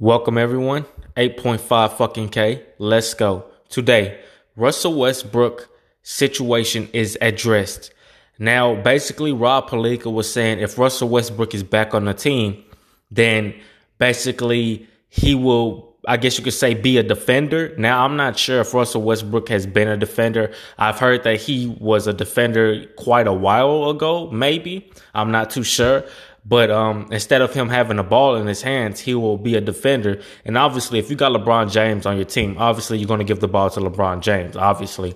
Welcome everyone. 8.5 fucking K. Let's go. Today, Russell Westbrook situation is addressed. Now, basically, Rob Pelinka was saying if Russell Westbrook is back on the team, then basically he will, I guess you could say, be a defender. Now, I'm not sure if Russell Westbrook has been a defender. I've heard that he was a defender quite a while ago, maybe. I'm not too sure. But um, instead of him having a ball in his hands, he will be a defender. And obviously, if you got LeBron James on your team, obviously you're going to give the ball to LeBron James, obviously.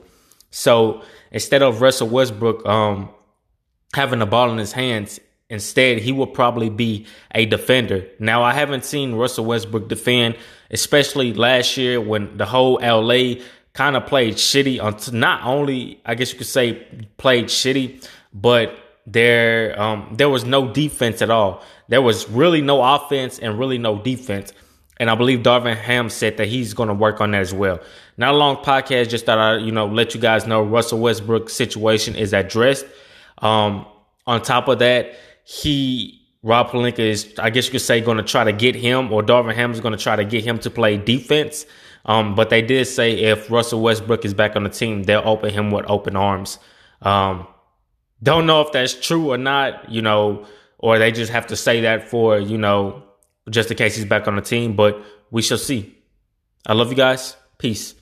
So instead of Russell Westbrook um, having the ball in his hands, instead he will probably be a defender. Now, I haven't seen Russell Westbrook defend, especially last year when the whole LA kind of played shitty on not only, I guess you could say, played shitty, but there um, there was no defense at all. There was really no offense and really no defense. And I believe Darvin Ham said that he's going to work on that as well. Not a long podcast, just thought I, you know, let you guys know Russell Westbrook's situation is addressed. Um, on top of that, he, Rob Pelinka is, I guess you could say, going to try to get him, or Darvin Ham is going to try to get him to play defense. Um, but they did say if Russell Westbrook is back on the team, they'll open him with open arms. Um, don't know if that's true or not, you know, or they just have to say that for, you know, just in case he's back on the team, but we shall see. I love you guys. Peace.